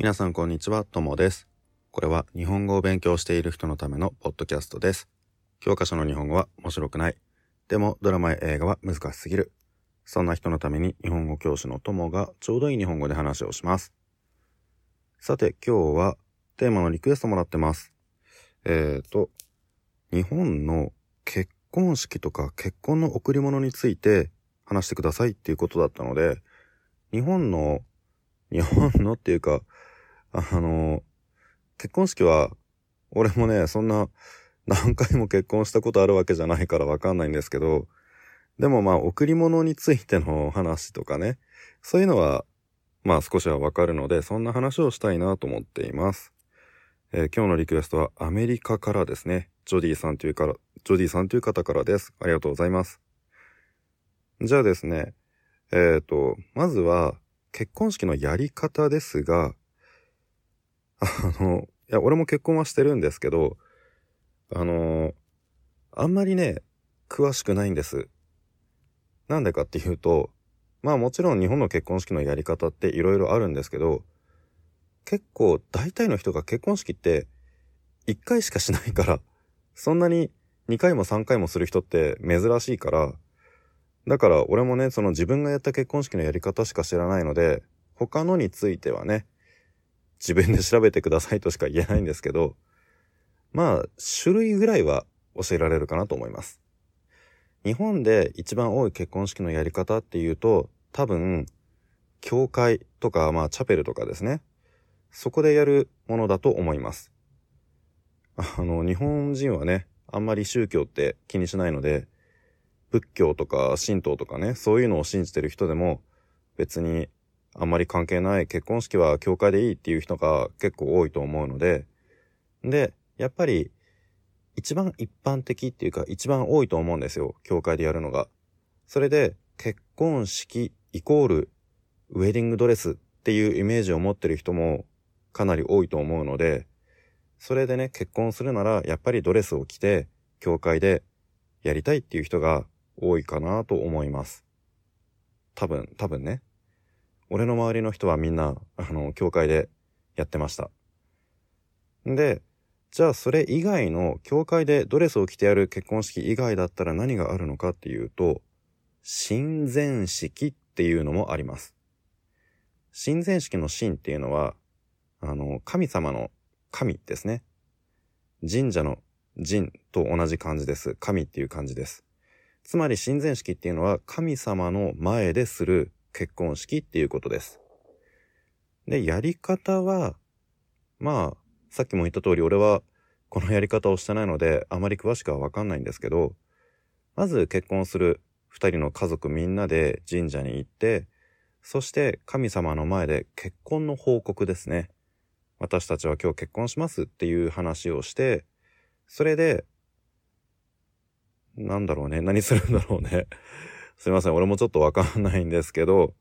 皆さんこんにちは、ともです。これは日本語を勉強している人のためのポッドキャストです。教科書の日本語は面白くない。でもドラマや映画は難しすぎる。そんな人のために日本語教師のともがちょうどいい日本語で話をします。さて今日はテーマのリクエストもらってます。えーと、日本の結婚式とか結婚の贈り物について話してくださいっていうことだったので、日本の、日本のっていうか、あの、結婚式は、俺もね、そんな何回も結婚したことあるわけじゃないからわかんないんですけど、でもまあ、贈り物についての話とかね、そういうのは、まあ少しはわかるので、そんな話をしたいなと思っています。えー今日のリクエストはアメリカからですね。ジョディさんというから、ジョディさんという方からです。ありがとうございます。じゃあですね、えっ、と、まずは、結婚式のやり方ですが、あの、いや、俺も結婚はしてるんですけど、あの、あんまりね、詳しくないんです。なんでかっていうと、まあもちろん日本の結婚式のやり方って色々あるんですけど、結構大体の人が結婚式って1回しかしないから、そんなに2回も3回もする人って珍しいから、だから俺もね、その自分がやった結婚式のやり方しか知らないので、他のについてはね、自分で調べてくださいとしか言えないんですけど、まあ、種類ぐらいは教えられるかなと思います。日本で一番多い結婚式のやり方っていうと、多分、教会とか、まあ、チャペルとかですね。そこでやるものだと思います。あの、日本人はね、あんまり宗教って気にしないので、仏教とか神道とかね、そういうのを信じてる人でも、別にあんまり関係ない結婚式は教会でいいっていう人が結構多いと思うので、で、やっぱり一番一般的っていうか一番多いと思うんですよ、教会でやるのが。それで、結婚式イコールウェディングドレスっていうイメージを持ってる人もかなり多いと思うので、それでね、結婚するならやっぱりドレスを着て、教会でやりたいっていう人が多いかなと思います。多分、多分ね。俺の周りの人はみんな、あの、教会でやってました。で、じゃあそれ以外の、教会でドレスを着てやる結婚式以外だったら何があるのかっていうと、親善式っていうのもあります。親善式の神っていうのは、あの、神様の神ですね。神社の神と同じ漢字です。神っていう漢字です。つまり親善式っていうのは神様の前でする結婚式っていうことです。で、やり方は、まあ、さっきも言った通り俺はこのやり方をしてないのであまり詳しくはわかんないんですけど、まず結婚する二人の家族みんなで神社に行って、そして神様の前で結婚の報告ですね。私たちは今日結婚しますっていう話をして、それで、なんだろうね。何するんだろうね。すいません。俺もちょっとわかんないんですけど、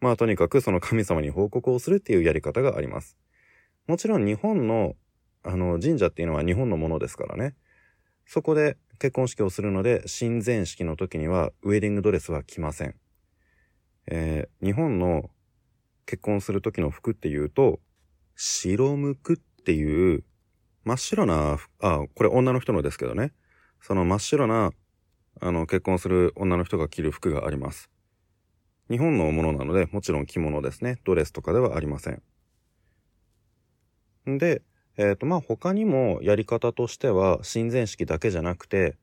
まあとにかくその神様に報告をするっていうやり方があります。もちろん日本の、あの、神社っていうのは日本のものですからね。そこで結婚式をするので、親善式の時にはウェディングドレスは着ません。えー日本の結婚する時の服っていうと、白むくっていう、真っ白な、あ、これ女の人のですけどね。その真っ白な、あの、結婚する女の人が着る服があります。日本のものなので、もちろん着物ですね。ドレスとかではありません。んで、えっ、と、まあ、他にもやり方としては、親善式だけじゃなくて、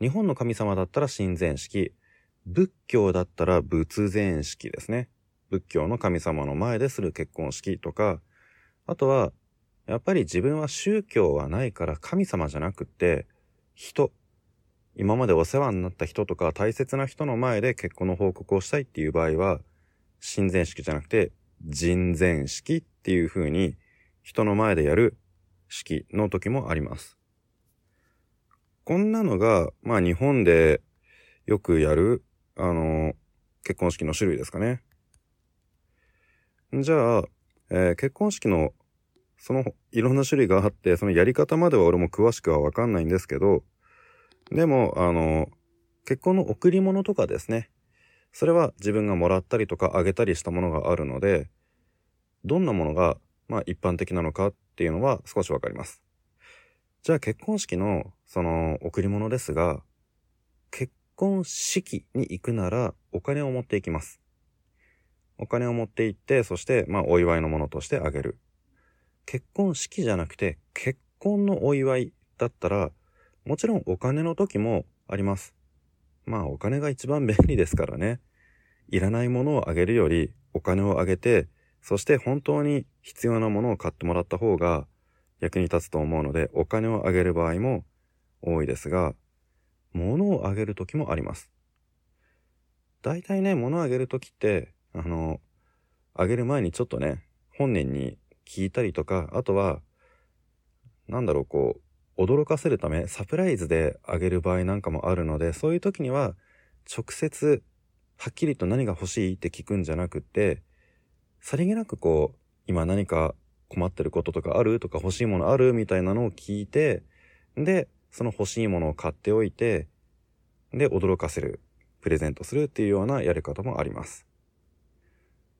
日本の神様だったら親善式、仏教だったら仏前式ですね。仏教の神様の前でする結婚式とか、あとは、やっぱり自分は宗教はないから神様じゃなくて、人、今までお世話になった人とか大切な人の前で結婚の報告をしたいっていう場合は、親善式じゃなくて、人前式っていう風に、人の前でやる式の時もあります。こんなのが、まあ日本でよくやる、あの、結婚式の種類ですかね。じゃあ、えー結婚式の、その、いろんな種類があって、そのやり方までは俺も詳しくはわかんないんですけど、でも、あの、結婚の贈り物とかですね。それは自分がもらったりとかあげたりしたものがあるので、どんなものが、まあ一般的なのかっていうのは少しわかります。じゃあ結婚式のその贈り物ですが、結婚式に行くならお金を持っていきます。お金を持って行って、そしてまあお祝いのものとしてあげる。結婚式じゃなくて結婚のお祝いだったら、もちろんお金の時もあります。まあお金が一番便利ですからね。いらないものをあげるよりお金をあげて、そして本当に必要なものを買ってもらった方が役に立つと思うので、お金をあげる場合も多いですが、物をあげる時もあります。大体ね、物をあげる時って、あの、あげる前にちょっとね、本人に聞いたりとか、あとは、なんだろう、こう、驚かせるため、サプライズであげる場合なんかもあるので、そういう時には、直接、はっきりと何が欲しいって聞くんじゃなくって、さりげなくこう、今何か困ってることとかある？とか欲しいものある？みたいなのを聞いて、で、その欲しいものを買っておいて、で、驚かせる、プレゼントするっていうようなやり方もあります。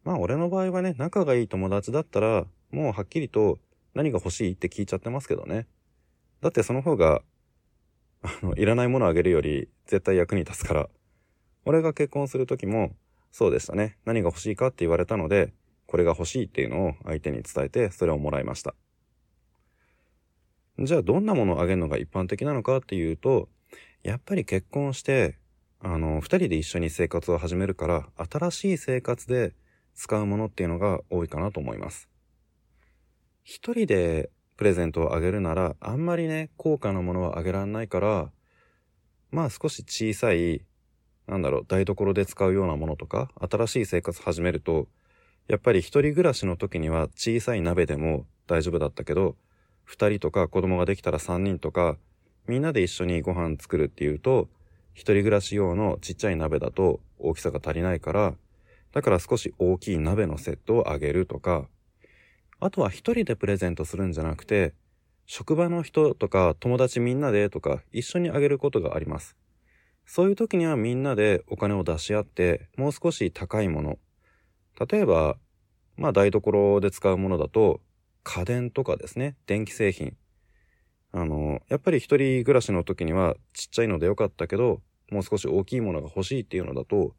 まあ、俺の場合はね、仲がいい友達だったら、もうはっきりと何が欲しいって聞いちゃってますけどね。だってその方が、あの、いらないものあげるより絶対役に立つから。俺が結婚する時も、そうでしたね。何が欲しいかって言われたので、これが欲しいっていうのを相手に伝えて、それをもらいました。じゃあ、どんなものをあげるのが一般的なのかっていうと、やっぱり結婚して、あの、二人で一緒に生活を始めるから、新しい生活で使うものっていうのが多いかなと思います。一人でプレゼントをあげるなら、あんまりね、高価なものはあげらんないから、まあ少し小さい、なんだろう、台所で使うようなものとか、新しい生活始めると、やっぱり一人暮らしの時には小さい鍋でも大丈夫だったけど、二人とか子供ができたら三人とか、みんなで一緒にご飯作るっていうと、一人暮らし用のちっちゃい鍋だと大きさが足りないから、だから少し大きい鍋のセットをあげるとか、あとは一人でプレゼントするんじゃなくて、職場の人とか友達みんなでとか一緒にあげることがあります。そういう時にはみんなでお金を出し合って、もう少し高いもの、例えば、まあ台所で使うものだと、家電とかですね、電気製品。あの、やっぱり一人暮らしの時にはちっちゃいのでよかったけど、もう少し大きいものが欲しいっていうのだと、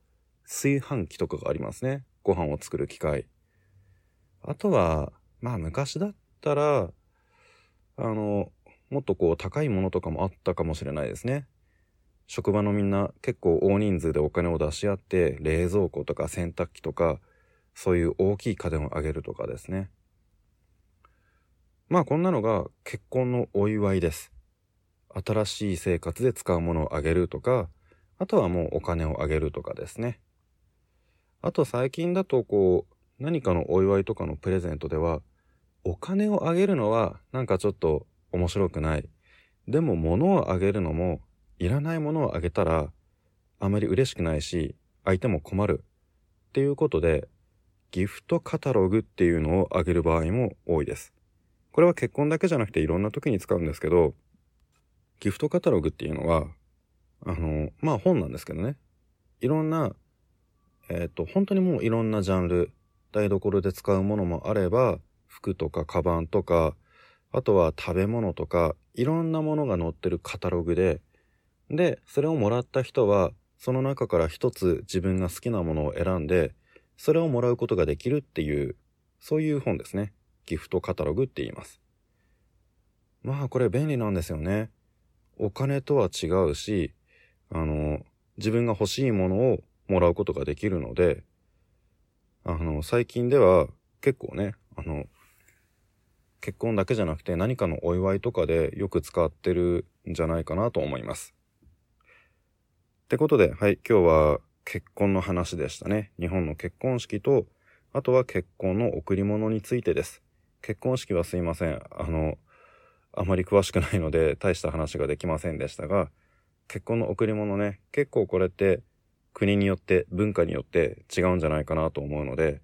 炊飯器とかがありますね。ご飯を作る機械。あとは、まあ昔だったら、あの、もっとこう高いものとかもあったかもしれないですね。職場のみんな結構大人数でお金を出し合って、冷蔵庫とか洗濯機とか、そういう大きい家電をあげるとかですね。まあこんなのが結婚のお祝いです。新しい生活で使うものをあげるとか、あとはもうお金をあげるとかですね。あと最近だとこう、何かのお祝いとかのプレゼントでは、お金をあげるのはなんかちょっと面白くない。でも物をあげるのも、いらないものをあげたら、あまり嬉しくないし、相手も困る。っていうことで、ギフトカタログっていうのをあげる場合も多いです。これは結婚だけじゃなくていろんな時に使うんですけど、ギフトカタログっていうのは、あの、まあ本なんですけどね。いろんな、えっ、ー、と、本当にもういろんなジャンル、台所で使うものもあれば、服とかカバンとか、あとは食べ物とか、いろんなものが載ってるカタログで、で、それをもらった人は、その中から一つ自分が好きなものを選んで、それをもらうことができるっていう、そういう本ですね。ギフトカタログって言います。まあこれ便利なんですよね。お金とは違うし、あの、自分が欲しいものをもらうことができるので、あの、最近では結構ね、あの、結婚だけじゃなくて何かのお祝いとかでよく使ってるんじゃないかなと思います。ってことで、はい、今日は結婚の話でしたね。日本の結婚式と、あとは結婚の贈り物についてです。結婚式はすいません。あの、あまり詳しくないので大した話ができませんでしたが、結婚の贈り物ね、結構これって国によって文化によって違うんじゃないかなと思うので、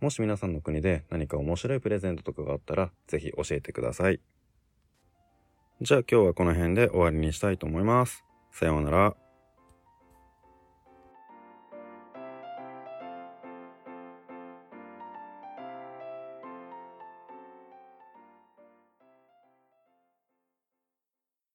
もし皆さんの国で何か面白いプレゼントとかがあったら、ぜひ教えてください。じゃあ今日はこの辺で終わりにしたいと思います。さようなら。